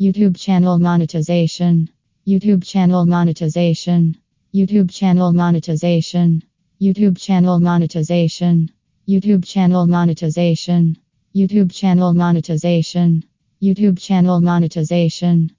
YouTube channel monetization. YouTube channel monetization. YouTube channel monetization. YouTube channel monetization. YouTube channel monetization. YouTube channel monetization. YouTube channel monetization.